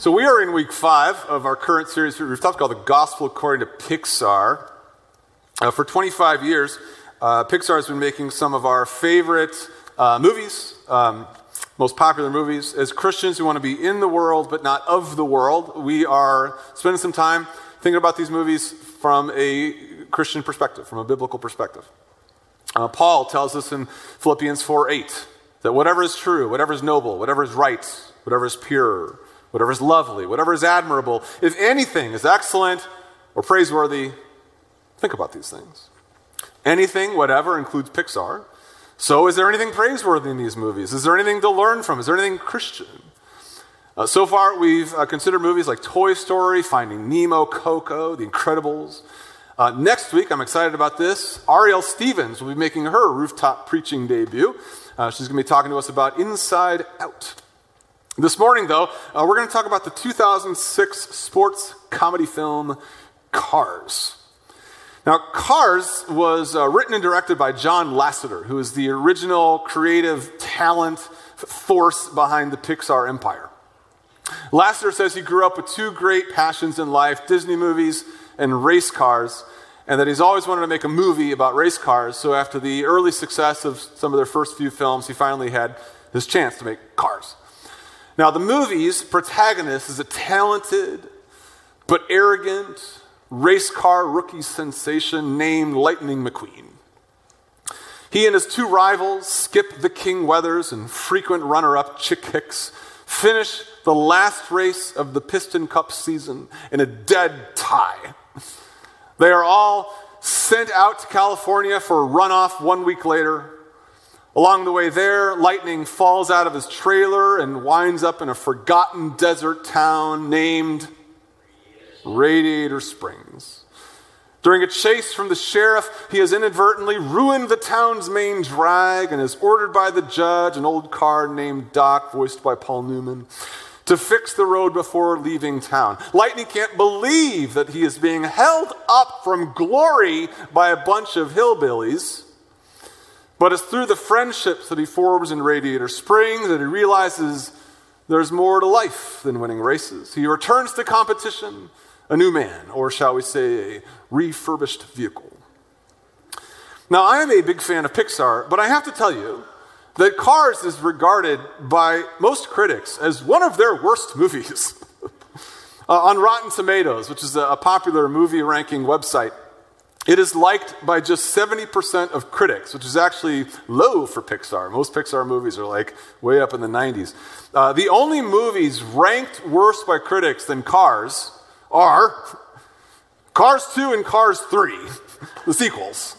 So we are in week five of our current series we've talked called the Gospel According to Pixar. Uh, for 25 years, uh, Pixar has been making some of our favorite uh, movies, um, most popular movies. As Christians, we want to be in the world, but not of the world. We are spending some time thinking about these movies from a Christian perspective, from a biblical perspective. Uh, Paul tells us in Philippians 4 8 that whatever is true, whatever is noble, whatever is right, whatever is pure, whatever is lovely, whatever is admirable, if anything is excellent or praiseworthy, think about these things. Anything, whatever, includes Pixar. So, is there anything praiseworthy in these movies? Is there anything to learn from? Is there anything Christian? Uh, so far, we've uh, considered movies like Toy Story, Finding Nemo, Coco, The Incredibles. Uh, next week, I'm excited about this. Ariel Stevens will be making her rooftop preaching debut. Uh, she's going to be talking to us about Inside Out. This morning, though, uh, we're going to talk about the 2006 sports comedy film Cars. Now, Cars was uh, written and directed by John Lasseter, who is the original creative talent force behind the Pixar empire. Lasseter says he grew up with two great passions in life Disney movies and race cars, and that he's always wanted to make a movie about race cars. So, after the early success of some of their first few films, he finally had his chance to make Cars. Now, the movie's protagonist is a talented but arrogant race car rookie sensation named Lightning McQueen. He and his two rivals, Strip the King Weathers and frequent runner up Chick Hicks, finish the last race of the Piston Cup season in a dead tie. They are all sent out to California for a runoff one week later. Along the way there, Lightning falls out of his trailer and winds up in a forgotten desert town named Radiator Springs. During a chase from the sheriff, he has inadvertently ruined the town's main drag and is ordered by the judge, an old car named Doc, voiced by Paul Newman, to fix the road before leaving town. Lightning can't believe that he is being held up from glory by a bunch of hillbillies but it's through the friendships that he forms in Radiator Springs that he realizes there's more to life than winning races. He returns to competition a new man, or shall we say, a refurbished vehicle. Now, I am a big fan of Pixar, but I have to tell you that Cars is regarded by most critics as one of their worst movies. uh, on Rotten Tomatoes, which is a, a popular movie ranking website, it is liked by just 70% of critics, which is actually low for Pixar. Most Pixar movies are like way up in the 90s. Uh, the only movies ranked worse by critics than Cars are Cars 2 and Cars 3, the sequels.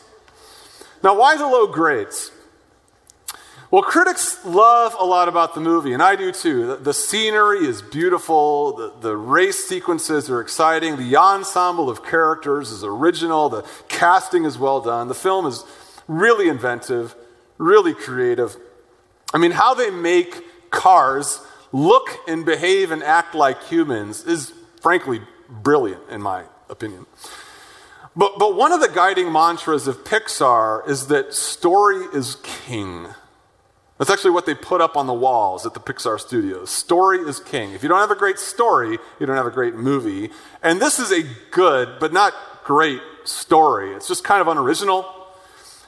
Now, why the low grades? Well, critics love a lot about the movie, and I do too. The, the, scenery is beautiful, the, the race sequences are exciting, the ensemble of characters is original, the casting is well done, the film is really inventive, really creative. I mean, how they make cars look and behave and act like humans is frankly brilliant, in my opinion. But, but one of the guiding mantras of Pixar is that story is king. That's actually what they put up on the walls at the Pixar studios. Story is king. If you don't have a great story, you don't have a great movie. And this is a good, but not great story. It's just kind of unoriginal.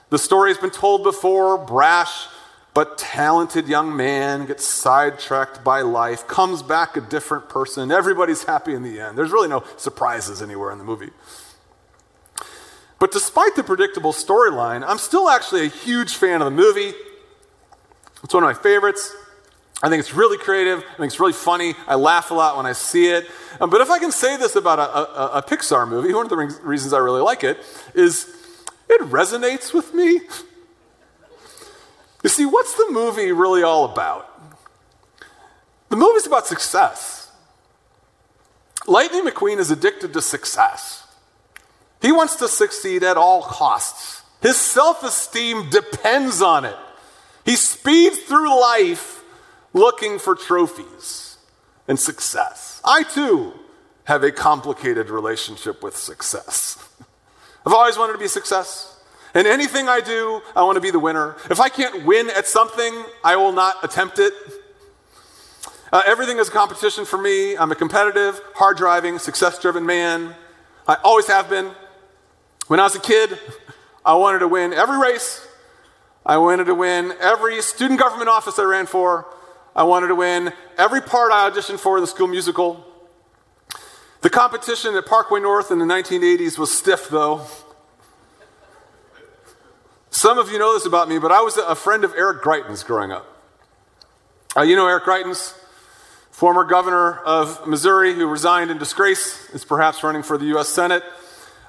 The story has been told before. Brash but talented young man gets sidetracked by life, comes back a different person. Everybody's happy in the end. There's really no surprises anywhere in the movie. But despite the predictable storyline, I'm still actually a huge fan of the movie. It's one of my favorites. I think it's really creative. I think it's really funny. I laugh a lot when I see it. Um, but if I can say this about a, a, a Pixar movie, one of the re- reasons I really like it is it resonates with me. You see, what's the movie really all about? The movie's about success. Lightning McQueen is addicted to success. He wants to succeed at all costs. His self esteem depends on it. He speeds through life looking for trophies and success. I too have a complicated relationship with success. I've always wanted to be a success. And anything I do, I want to be the winner. If I can't win at something, I will not attempt it. Uh, everything is a competition for me. I'm a competitive, hard driving, success driven man. I always have been. When I was a kid, I wanted to win every race. I wanted to win every student government office I ran for. I wanted to win every part I auditioned for in the school musical. The competition at Parkway North in the 1980s was stiff, though. Some of you know this about me, but I was a friend of Eric Greitens growing up. Uh, you know Eric Greitens, former governor of Missouri who resigned in disgrace, is perhaps running for the U.S. Senate.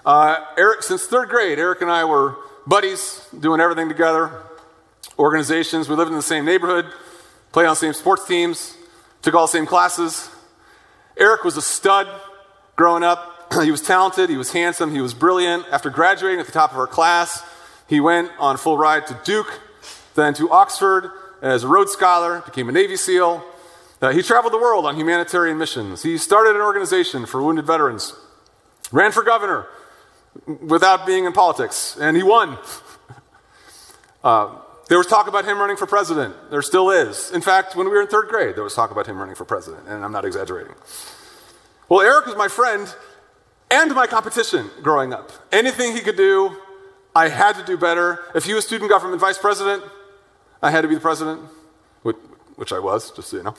Uh, Eric, since third grade, Eric and I were buddies, doing everything together, organizations. We lived in the same neighborhood, played on the same sports teams, took all the same classes. Eric was a stud growing up. he was talented, he was handsome, he was brilliant. After graduating at the top of our class, he went on full ride to Duke, then to Oxford as a Rhodes Scholar, became a Navy SEAL. Uh, he traveled the world on humanitarian missions. He started an organization for wounded veterans, ran for governor without being in politics, and he won. Uh, there was talk about him running for president. There still is. In fact, when we were in third grade, there was talk about him running for president, and I'm not exaggerating. Well, Eric was my friend and my competition growing up. Anything he could do, I had to do better. If he was student government vice president, I had to be the president, which I was, just so you know.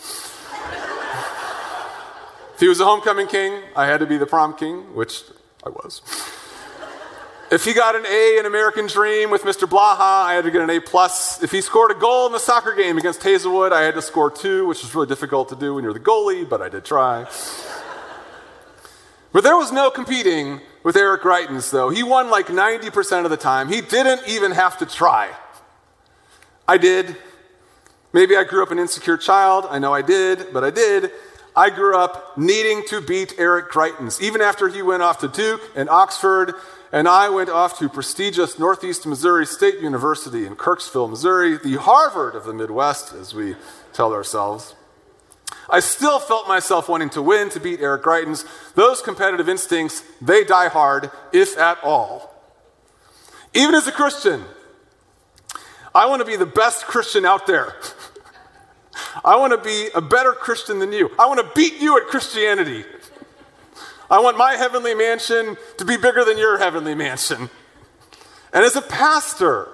if he was a homecoming king, I had to be the prom king, which I was. If he got an A in American Dream with Mr. Blaha, I had to get an A plus. If he scored a goal in the soccer game against Hazelwood, I had to score two, which is really difficult to do when you're the goalie, but I did try. but there was no competing with Eric Greitens, though. He won like 90% of the time. He didn't even have to try. I did. Maybe I grew up an insecure child. I know I did, but I did. I grew up needing to beat Eric Greitens, even after he went off to Duke and Oxford, and I went off to prestigious Northeast Missouri State University in Kirksville, Missouri, the Harvard of the Midwest, as we tell ourselves. I still felt myself wanting to win, to beat Eric Greitens. Those competitive instincts, they die hard, if at all. Even as a Christian, I want to be the best Christian out there. I want to be a better Christian than you. I want to beat you at Christianity. I want my heavenly mansion to be bigger than your heavenly mansion. And as a pastor,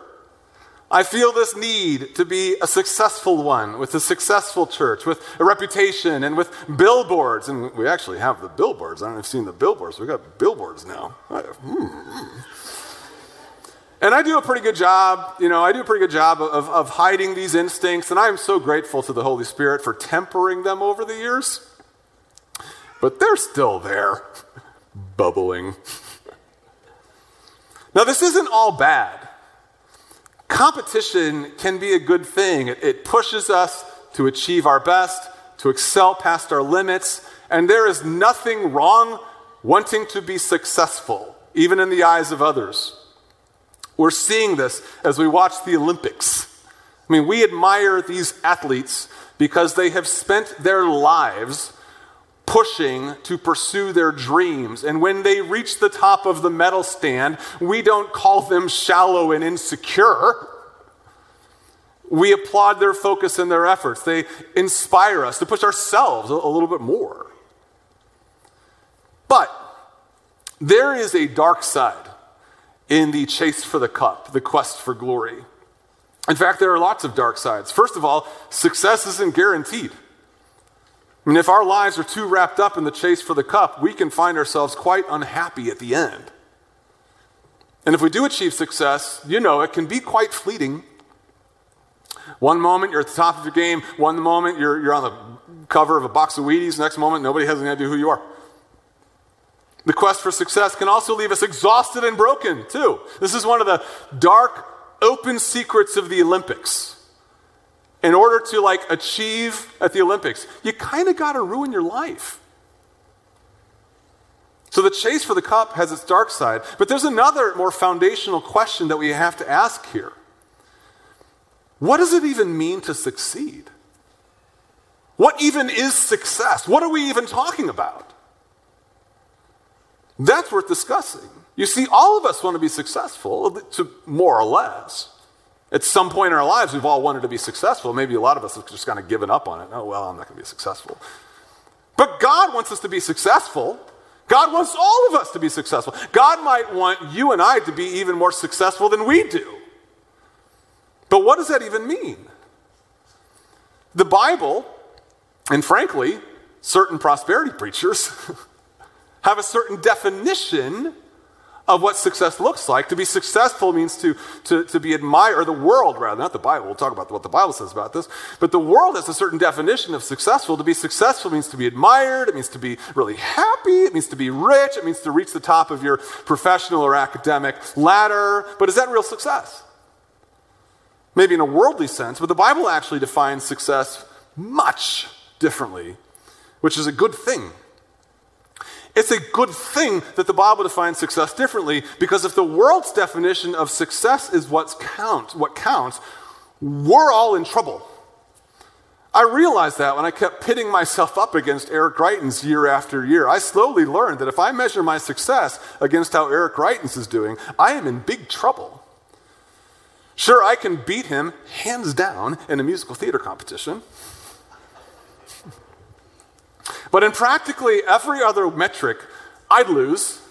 I feel this need to be a successful one with a successful church, with a reputation, and with billboards. And we actually have the billboards. I don't know if you've seen the billboards. We've got billboards now. Hmm. And I do a pretty good job, you know, I do a pretty good job of, of hiding these instincts. And I am so grateful to the Holy Spirit for tempering them over the years. But they're still there, bubbling. Now, this isn't all bad competition can be a good thing. It, pushes us to achieve our best, to excel past our limits, and there is nothing wrong wanting to be successful, even in the eyes of others. We're seeing this as we watch the Olympics. I mean, we admire these athletes because they have spent their lives pushing to pursue their dreams. And when they reach the top of the medal stand, we don't call them shallow and insecure. We applaud their focus and their efforts. They inspire us to push ourselves a, a little bit more. But there is a dark side in the chase for the cup, the quest for glory. In fact, there are lots of dark sides. First of all, success isn't guaranteed. Mean, if our lives are too wrapped up in the chase for the cup, we can find ourselves quite unhappy at the end. And if we do achieve success, you know, it can be quite fleeting. One moment you're at the top of your game, one moment you're, you're on the cover of a box of Wheaties, next moment nobody has any idea who you are. The quest for success can also leave us exhausted and broken, too. This is one of the dark, open secrets of the Olympics in order to like achieve at the Olympics, you kind of got to ruin your life. So the chase for the cup has its dark side, but there's another more foundational question that we have to ask here. What does it even mean to succeed? What even is success? What are we even talking about? That's worth discussing. You see, all of us want to be successful, to more or less. At some point in our lives, we've all wanted to be successful. Maybe a lot of us have just kind of given up on it. Oh, well, I'm not going to be successful. But God wants us to be successful. God wants all of us to be successful. God might want you and I to be even more successful than we do. But what does that even mean? The Bible, and frankly, certain prosperity preachers, have a certain definition of what success looks like. To be successful means to, to, to be admired, the world rather, not the Bible. We'll talk about what the Bible says about this. But the world has a certain definition of successful. To be successful means to be admired, it means to be really happy, it means to be rich, it means to reach the top of your professional or academic ladder. But is that real success? Maybe in a worldly sense, but the Bible actually defines success much differently, which is a good thing. It's a good thing that the Bible defines success differently because if the world's definition of success is what's count, what counts, we're all in trouble. I realized that when I kept pitting myself up against Eric Greitens year after year. I slowly learned that if I measure my success against how Eric Greitens is doing, I am in big trouble. Sure, I can beat him hands down in a musical theater competition. But in practically every other metric, I'd lose,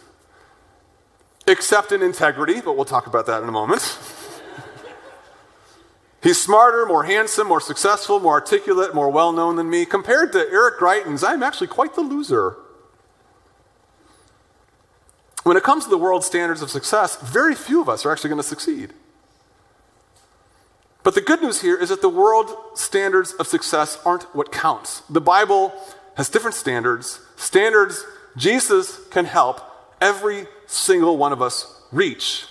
except in integrity, but we'll talk about that in a moment. He's smarter, more handsome, more successful, more articulate, more well known than me. Compared to Eric Greitens, I'm actually quite the loser. When it comes to the world's standards of success, very few of us are actually going to succeed. But the good news here is that the world standards of success aren't what counts. The Bible has different standards, standards Jesus can help every single one of us reach.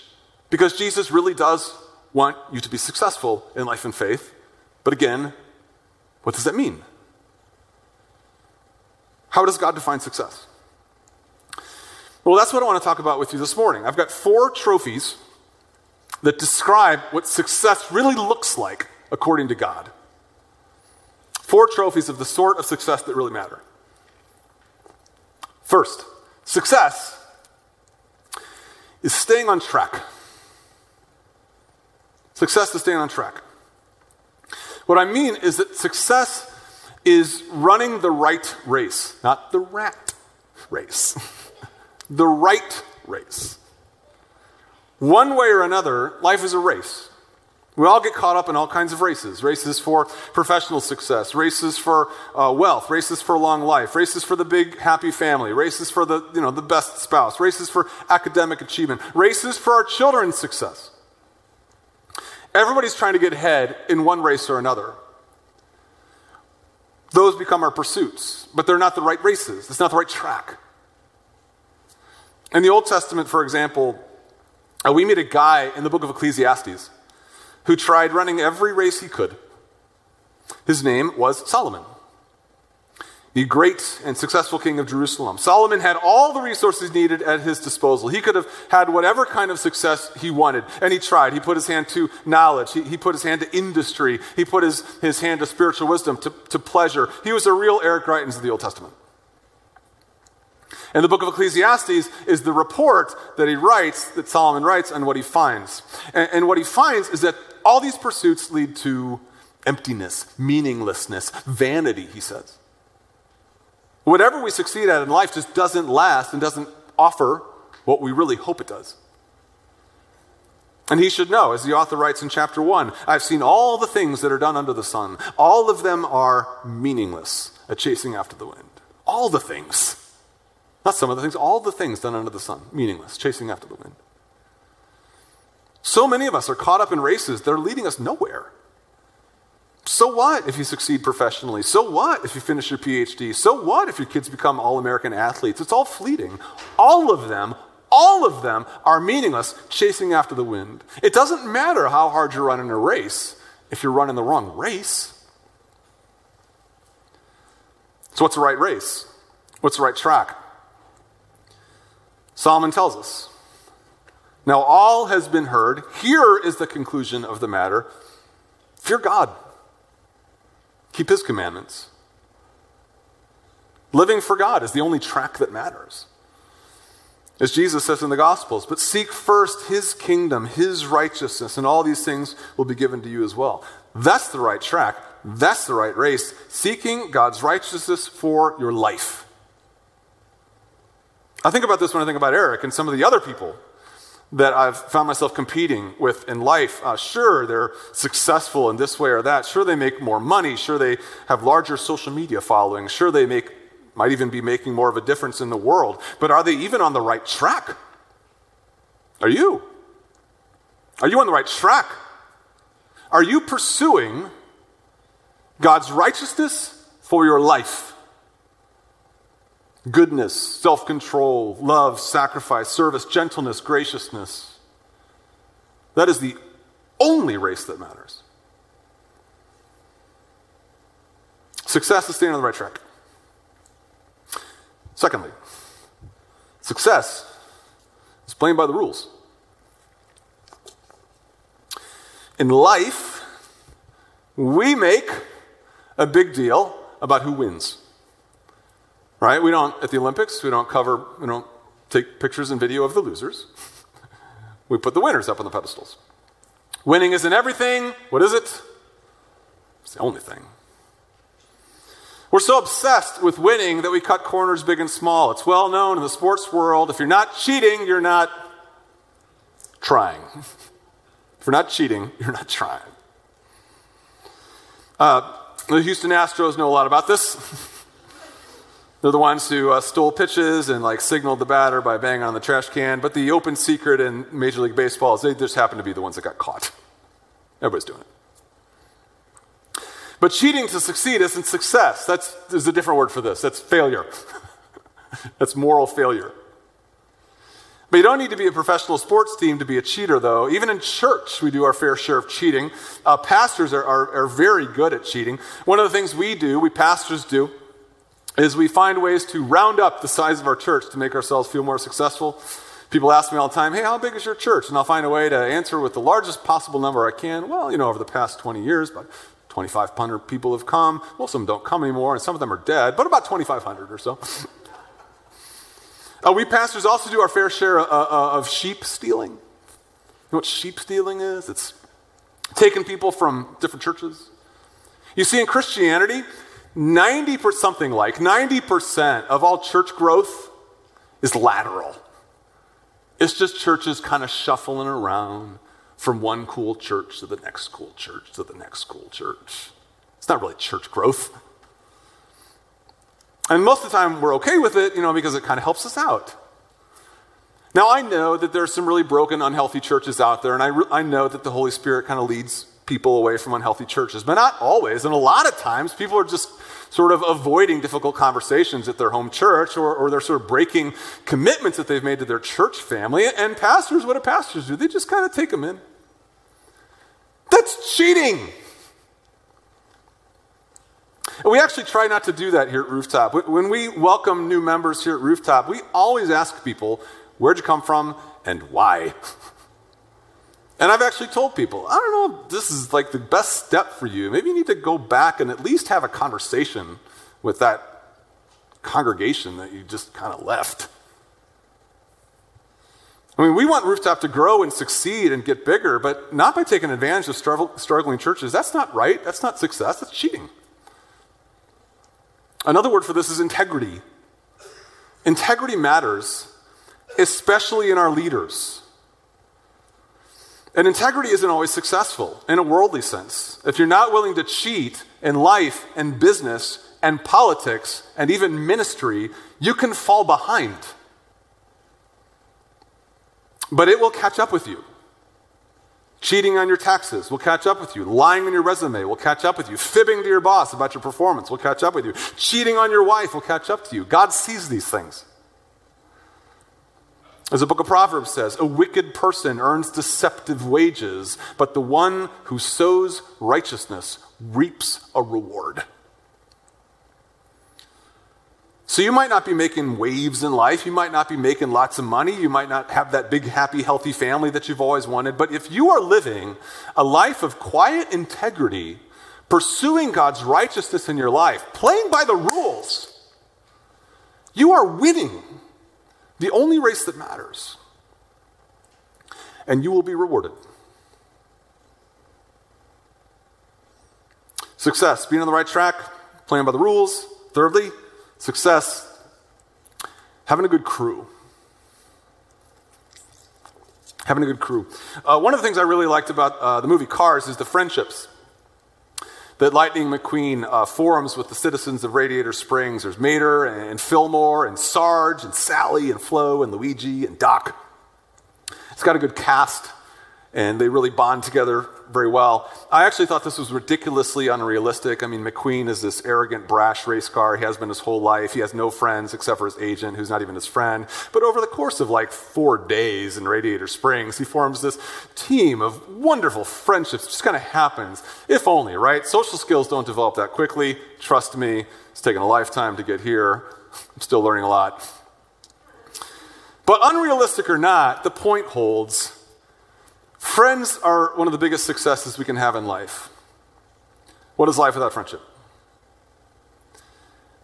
Because Jesus really does want you to be successful in life and faith. But again, what does that mean? How does God define success? Well, that's what I want to talk about with you this morning. I've got four trophies that describe what success really looks like according to God. Four trophies of the sort of success that really matter. First, success is staying on track. Success is staying on track. What I mean is that success is running the right race, not the rat race, the right race. One way or another, life is a race. We all get caught up in all kinds of races races for professional success, races for uh, wealth, races for a long life, races for the big happy family, races for the, you know, the best spouse, races for academic achievement, races for our children's success. Everybody's trying to get ahead in one race or another. Those become our pursuits, but they're not the right races. It's not the right track. In the Old Testament, for example, uh, we meet a guy in the book of Ecclesiastes who tried running every race he could. His name was Solomon, the great and successful king of Jerusalem. Solomon had all the resources needed at his disposal. He could have had whatever kind of success he wanted, and he tried. He put his hand to knowledge, he, he put his hand to industry, he put his, his hand to spiritual wisdom, to, to pleasure. He was a real Eric Greitens of the Old Testament. And the book of Ecclesiastes is the report that he writes, that Solomon writes, on what he finds. And, and what he finds is that all these pursuits lead to emptiness, meaninglessness, vanity, he says. Whatever we succeed at in life just doesn't last and doesn't offer what we really hope it does. And he should know, as the author writes in chapter 1, I've seen all the things that are done under the sun. All of them are meaningless, a chasing after the wind. All the things. Not some of the things, all the things done under the sun, meaningless, chasing after the wind. So many of us are caught up in races that are leading us nowhere. So what if you succeed professionally? So what if you finish your PhD? So what if your kids become all American athletes? It's all fleeting. All of them, all of them are meaningless, chasing after the wind. It doesn't matter how hard you run in a race if you're running the wrong race. So, what's the right race? What's the right track? Solomon tells us now, all has been heard. Here is the conclusion of the matter fear God, keep his commandments. Living for God is the only track that matters. as Jesus says in the Gospels, but seek first his kingdom, his righteousness, and all these things will be given to you as well. That's the right track. That's the right race. Seeking God's righteousness for your life. I think about this when I think about Eric and some of the other people that I've found myself competing with in life. Uh, sure, they're successful in this way or that. Sure, they make more money. Sure, they have larger social media following. Sure, they make might even be making more of a difference in the world. But are they even on the right track? Are you? Are you on the right track? Are you pursuing God's righteousness for your life? Goodness, self control, love, sacrifice, service, gentleness, graciousness. That is the only race that matters. Success is staying on the right track. Secondly, success is playing by the rules. In life, we make a big deal about who wins. Right? We don't, at the Olympics, we don't cover, we don't take pictures and video of the losers. we put the winners up on the pedestals. Winning isn't everything. What is it? It's the only thing. We're so obsessed with winning that we cut corners big and small. It's well known in the sports world if you're not cheating, you're not trying. if you're not cheating, you're not trying. Uh, the Houston Astros know a lot about this. They're the ones who uh, stole pitches and like signaled the batter by banging on the trash can. But the open secret in Major League Baseball is they just happen to be the ones that got caught. Everybody's doing it. But cheating to succeed isn't success. That's, there's a different word for this. That's failure. That's moral failure. But you don't need to be a professional sports team to be a cheater, though. Even in church, we do our fair share of cheating. Uh, pastors are, are, are very good at cheating. One of the things we do, we pastors do, is we find ways to round up the size of our church to make ourselves feel more successful. People ask me all the time, hey, how big is your church? And I'll find a way to answer with the largest possible number I can. Well, you know, over the past 20 years, but 2,500 people have come. Well, some don't come anymore, and some of them are dead, but about 2,500 or so. uh, we pastors also do our fair share of, uh, uh, of sheep stealing. You know what sheep stealing is? It's taking people from different churches. You see, in Christianity, 90 per, something like 90% of all church growth is lateral. It's just churches kind of shuffling around, from one cool church to the next cool church to the next cool church. It's not really church growth. And most of the time we're okay with it, you know, because it kind of helps us out. Now, I know that there's some really broken, unhealthy churches out there, and I, re- I know that the Holy Spirit kind of leads people away from unhealthy churches, but not always. And a lot of times, people are just sort of avoiding difficult conversations at their home church, or, or they're sort of breaking commitments that they've made to their church family. And pastors, what do pastors do? They just kind of take them in. That's cheating. And we actually try not to do that here at Rooftop. When we welcome new members here at Rooftop, we always ask people, where'd you come from and why? And I've actually told people, I don't know, this is like the best step for you. Maybe you need to go back and at least have a conversation with that congregation that you just kind of left. I mean, we want Rooftop to grow and succeed and get bigger, but not by taking advantage of struggling churches. That's not right. That's not success. That's cheating. Another word for this is integrity. Integrity matters, especially in our leaders. And integrity isn't always successful in a worldly sense. If you're not willing to cheat in life and business and politics and even ministry, you can fall behind. But it will catch up with you. Cheating on your taxes will catch up with you. Lying on your resume will catch up with you. Fibbing to your boss about your performance will catch up with you. Cheating on your wife will catch up to you. God sees these things. As the book of Proverbs says, a wicked person earns deceptive wages, but the one who sows righteousness reaps a reward. So you might not be making waves in life. You might not be making lots of money. You might not have that big, happy, healthy family that you've always wanted. But if you are living a life of quiet integrity, pursuing God's righteousness in your life, playing by the rules, you are winning the only race that matters. And you will be rewarded. Success, being on the right track, playing by the rules. Thirdly, success, having a good crew. Having a good crew. Uh, one of the things I really liked about uh, the movie Cars is the friendships that Lightning McQueen uh, forms with the citizens of Radiator Springs. There's Mater and Fillmore and Sarge and Sally and Flo and Luigi and Doc. It's got a good cast and they really bond together very well. I actually thought this was ridiculously unrealistic. I mean, McQueen is this arrogant, brash race car. He has been his whole life. He has no friends except for his agent, who's not even his friend. But over the course of like four days in Radiator Springs, he forms this team of wonderful friendships. It just kind of happens. If only, right? Social skills don't develop that quickly. Trust me, it's taken a lifetime to get here. I'm still learning a lot. But unrealistic or not, the point holds Friends are one of the biggest successes we can have in life. What is life without friendship?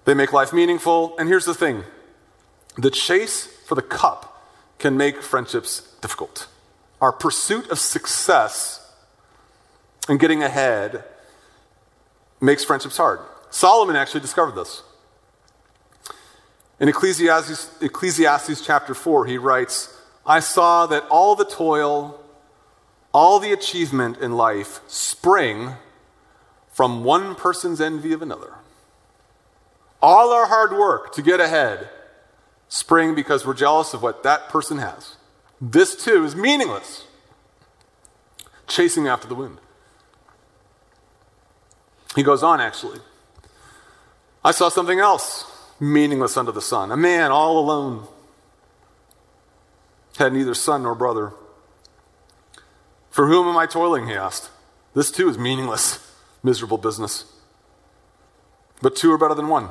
They make life meaningful. And here's the thing the chase for the cup can make friendships difficult. Our pursuit of success and getting ahead makes friendships hard. Solomon actually discovered this. In Ecclesiastes, Ecclesiastes chapter 4, he writes, I saw that all the toil all the achievement in life spring from one person's envy of another. All our hard work to get ahead spring because we're jealous of what that person has. This too is meaningless. Chasing after the wind. He goes on, actually. I saw something else meaningless under the sun. A man all alone. Had neither son nor brother. For whom am I toiling? He asked. This too is meaningless, miserable business. But two are better than one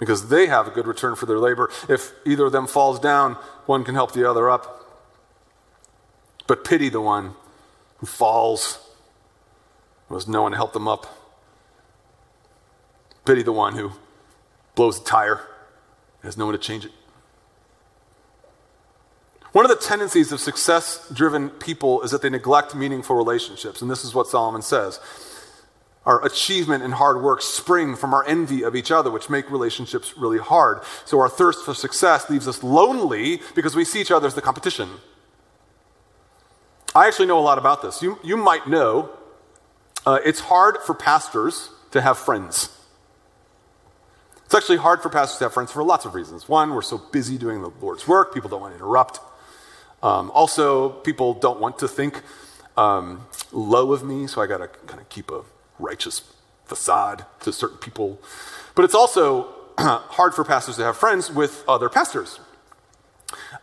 because they have a good return for their labor. If either of them falls down, one can help the other up. But pity the one who falls, who has no one to help them up. Pity the one who blows a tire, has no one to change it. One of the tendencies of success driven people is that they neglect meaningful relationships. And this is what Solomon says. Our achievement and hard work spring from our envy of each other, which make relationships really hard. So our thirst for success leaves us lonely because we see each other as the competition. I actually know a lot about this. You, you might know uh, it's hard for pastors to have friends. It's actually hard for pastors to have friends for lots of reasons. One, we're so busy doing the Lord's work, people don't want to interrupt. Um, also, people don't want to think um, low of me, so I got to kind of keep a righteous facade to certain people. But it's also hard for pastors to have friends with other pastors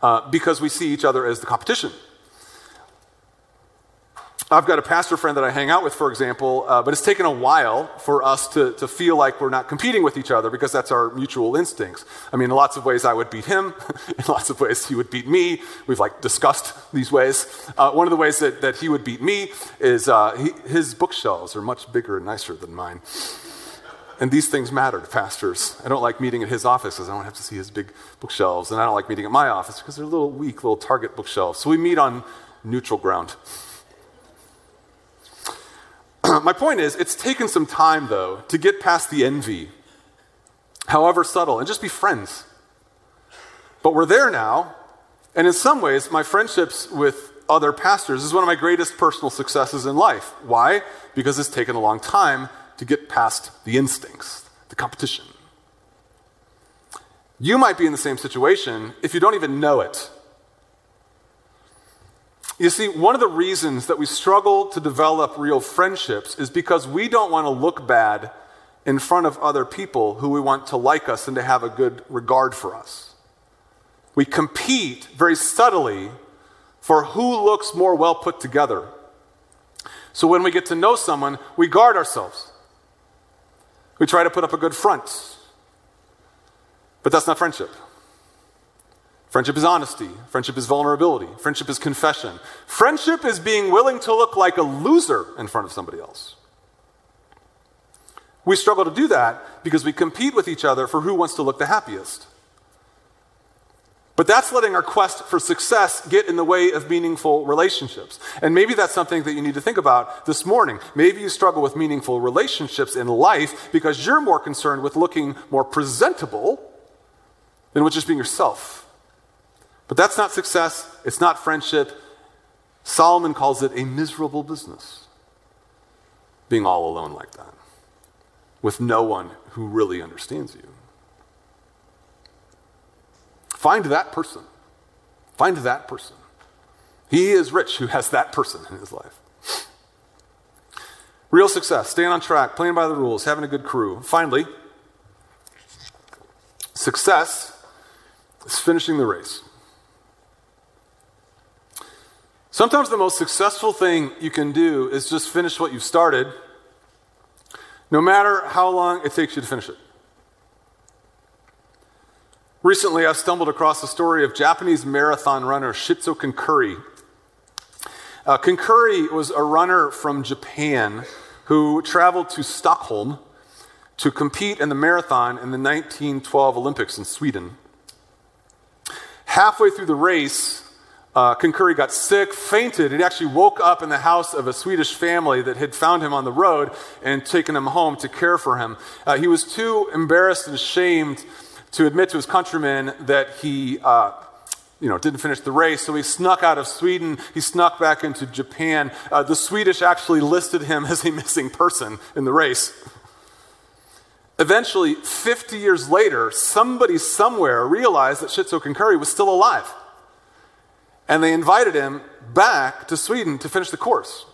uh, because we see each other as the competition. I've got a pastor friend that I hang out with, for example, uh, but it's taken a while for us to, to feel like we're not competing with each other because that's our mutual instincts. I mean, in lots of ways I would beat him, in lots of ways he would beat me. We've like discussed these ways. Uh, one of the ways that, that he would beat me is uh, he, his bookshelves are much bigger and nicer than mine. And these things matter to pastors. I don't like meeting at his office because I don't have to see his big bookshelves. And I don't like meeting at my office because they're little weak, little Target bookshelves. So we meet on neutral ground. My point is, it's taken some time, though, to get past the envy, however subtle, and just be friends. But we're there now, and in some ways, my friendships with other pastors is one of my greatest personal successes in life. Why? Because it's taken a long time to get past the instincts, the competition. You might be in the same situation if you don't even know it. You see, one of the reasons that we struggle to develop real friendships is because we don't want to look bad in front of other people who we want to like us and to have a good regard for us. We compete very subtly for who looks more well put together. So when we get to know someone, we guard ourselves. We try to put up a good front. But that's not friendship. Friendship is honesty. Friendship is vulnerability. Friendship is confession. Friendship is being willing to look like a loser in front of somebody else. We struggle to do that because we compete with each other for who wants to look the happiest. But that's letting our quest for success get in the way of meaningful relationships. And maybe that's something that you need to think about this morning. Maybe you struggle with meaningful relationships in life because you're more concerned with looking more presentable than with just being yourself. But that's not success, it's not friendship. Solomon calls it a miserable business, being all alone like that, with no one who really understands you. Find that person. Find that person. He is rich who has that person in his life. Real success, staying on track, playing by the rules, having a good crew. Finally, success is finishing the race. Sometimes the most successful thing you can do is just finish what you've started, no matter how long it takes you to finish it. Recently, I stumbled across the story of Japanese marathon runner Shitzo Kankuri. Uh, Kankuri was a runner from Japan who traveled to Stockholm to compete in the marathon in the 1912 Olympics in Sweden. Halfway through the race, uh, got sick, fainted, and actually woke up in the house of a Swedish family that had found him on the road and taken him home to care for him. Uh, he was too embarrassed and ashamed to admit to his countrymen that he uh, you know, didn't finish the race, so he snuck out of Sweden. He snuck back into Japan. Uh, the Swedish actually listed him as a missing person in the race. Eventually, 50 years later, somebody somewhere realized that Shitzo Kankuri was still alive. And they invited him back to Sweden to finish the course.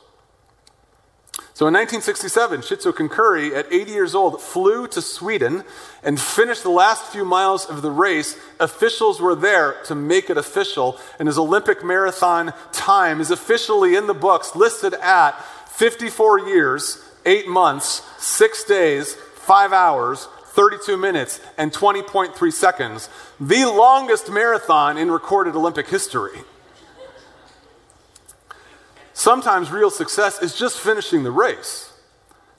So in 1967, Shitzo Kankuri, at 80 years old, flew to Sweden and finished the last few miles of the race. Officials were there to make it official, and his Olympic marathon time is officially in the books, listed at 54 years, 8 months, 6 days, 5 hours, 32 minutes, and 20.3 seconds. The longest marathon in recorded Olympic history. Sometimes real success is just finishing the race,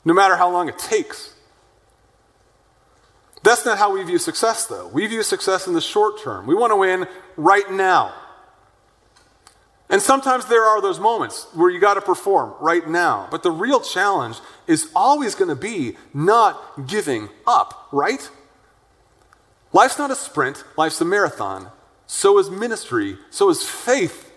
no matter how long it takes. That's not how we view success, though. We view success in the short term. We want to win right now. And sometimes there are those moments where you got to perform right now. But the real challenge is always going to be not giving up, right? Life's not a sprint, life's a marathon. So is ministry, so is faith.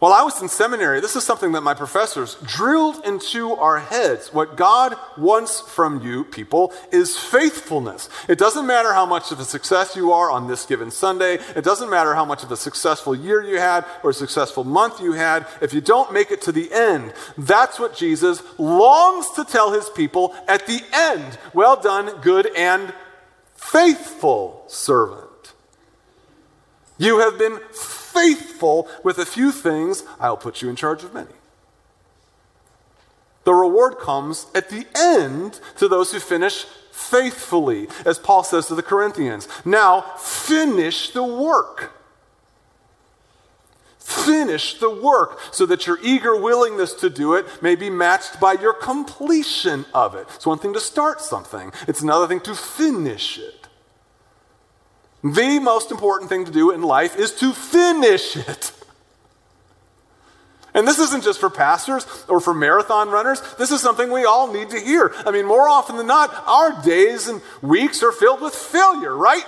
While I was in seminary, this is something that my professors drilled into our heads. What God wants from you, people, is faithfulness. It doesn't matter how much of a success you are on this given Sunday. It doesn't matter how much of a successful year you had or a successful month you had. If you don't make it to the end, that's what Jesus longs to tell his people at the end. Well done, good and faithful servant. You have been faithful with a few things, I'll put you in charge of many. The reward comes at the end to those who finish faithfully, as Paul says to the Corinthians. Now, finish the work. Finish the work so that your eager willingness to do it may be matched by your completion of it. It's one thing to start something, it's another thing to finish it. The most important thing to do in life is to finish it. And this isn't just for pastors or for marathon runners. This is something we all need to hear. I mean, more often than not, our days and weeks are filled with failure, right?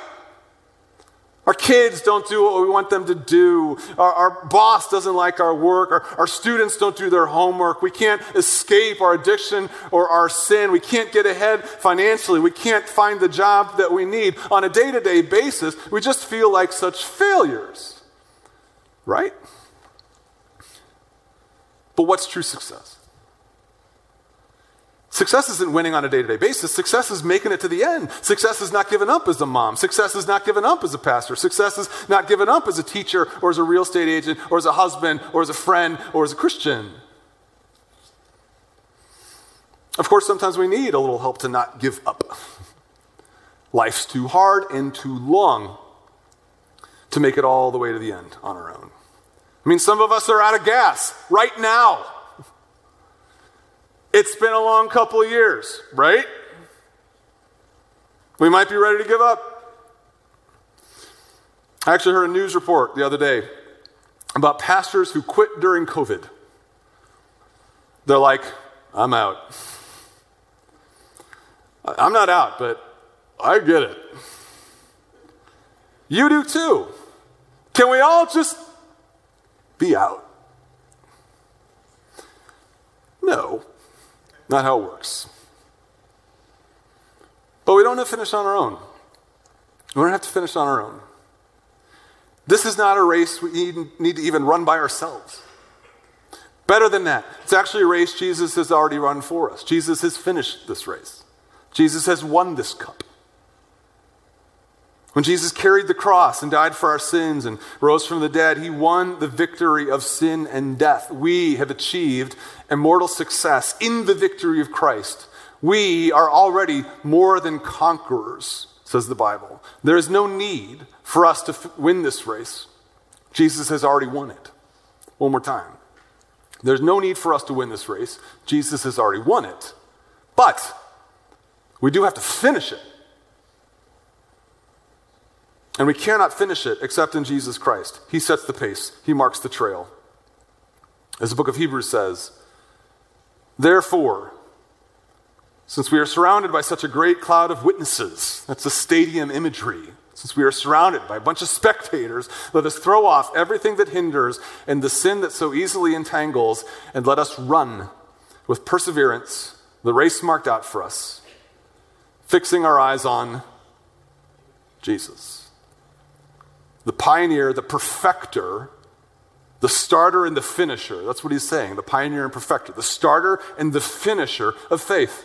Our kids don't do what we want them to do. Our, our boss doesn't like our work. Our, our students don't do their homework. We can't escape our addiction or our sin. We can't get ahead financially. We can't find the job that we need. On a day to day basis, we just feel like such failures. Right? But what's true success? Success isn't winning on a day to day basis. Success is making it to the end. Success is not giving up as a mom. Success is not giving up as a pastor. Success is not giving up as a teacher or as a real estate agent or as a husband or as a friend or as a Christian. Of course, sometimes we need a little help to not give up. Life's too hard and too long to make it all the way to the end on our own. I mean, some of us are out of gas right now. It's been a long couple of years, right? We might be ready to give up. I actually heard a news report the other day about pastors who quit during COVID. They're like, I'm out. I'm not out, but I get it. You do too. Can we all just be out? No, not how it works. But we don't have to finish on our own. We don't have to finish on our own. This is not a race we need, need to even run by ourselves. Better than that, it's actually a race Jesus has already run for us. Jesus has finished this race, Jesus has won this cup. When Jesus carried the cross and died for our sins and rose from the dead, he won the victory of sin and death. We have achieved immortal success in the victory of Christ. We are already more than conquerors, says the Bible. There is no need for us to f- win this race. Jesus has already won it. One more time. There's no need for us to win this race. Jesus has already won it. But we do have to finish it. And we cannot finish it except in Jesus Christ. He sets the pace, He marks the trail. As the book of Hebrews says, Therefore, since we are surrounded by such a great cloud of witnesses, that's the stadium imagery, since we are surrounded by a bunch of spectators, let us throw off everything that hinders and the sin that so easily entangles, and let us run with perseverance the race marked out for us, fixing our eyes on Jesus. The pioneer, the perfecter, the starter and the finisher. That's what he's saying. The pioneer and perfecter. The starter and the finisher of faith.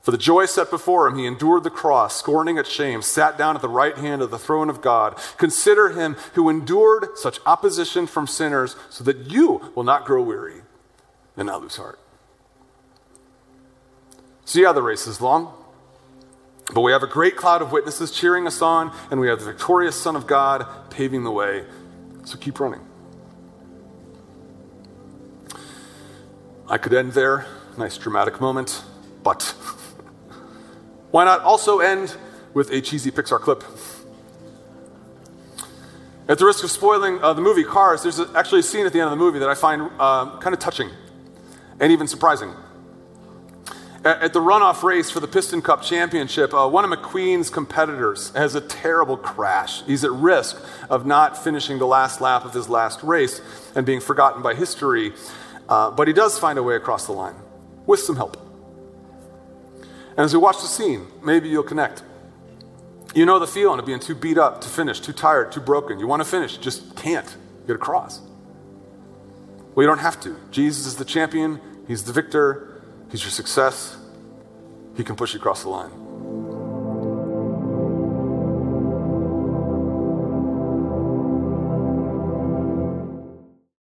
For the joy set before him, he endured the cross, scorning its shame, sat down at the right hand of the throne of God. Consider him who endured such opposition from sinners, so that you will not grow weary and not lose heart. See how the race is long? But we have a great cloud of witnesses cheering us on, and we have the victorious Son of God paving the way. So keep running. I could end there. Nice dramatic moment, but. Why not also end with a cheesy Pixar clip? At the risk of spoiling uh, the movie Cars, there's actually a scene at the end of the movie that I find uh, kind of touching and even surprising. At, the runoff race for the Piston Cup Championship, uh, one of McQueen's competitors has a terrible crash. He's at risk of not finishing the last lap of his last race and being forgotten by history, uh, but he does find a way across the line with some help. And as we watch the scene, maybe you'll connect. You know the feeling of being too beat up to finish, too tired, too broken. You want to finish, just can't get across. Well, you don't have to. Jesus is the champion, He's the victor, He's your success. He can push you across the line.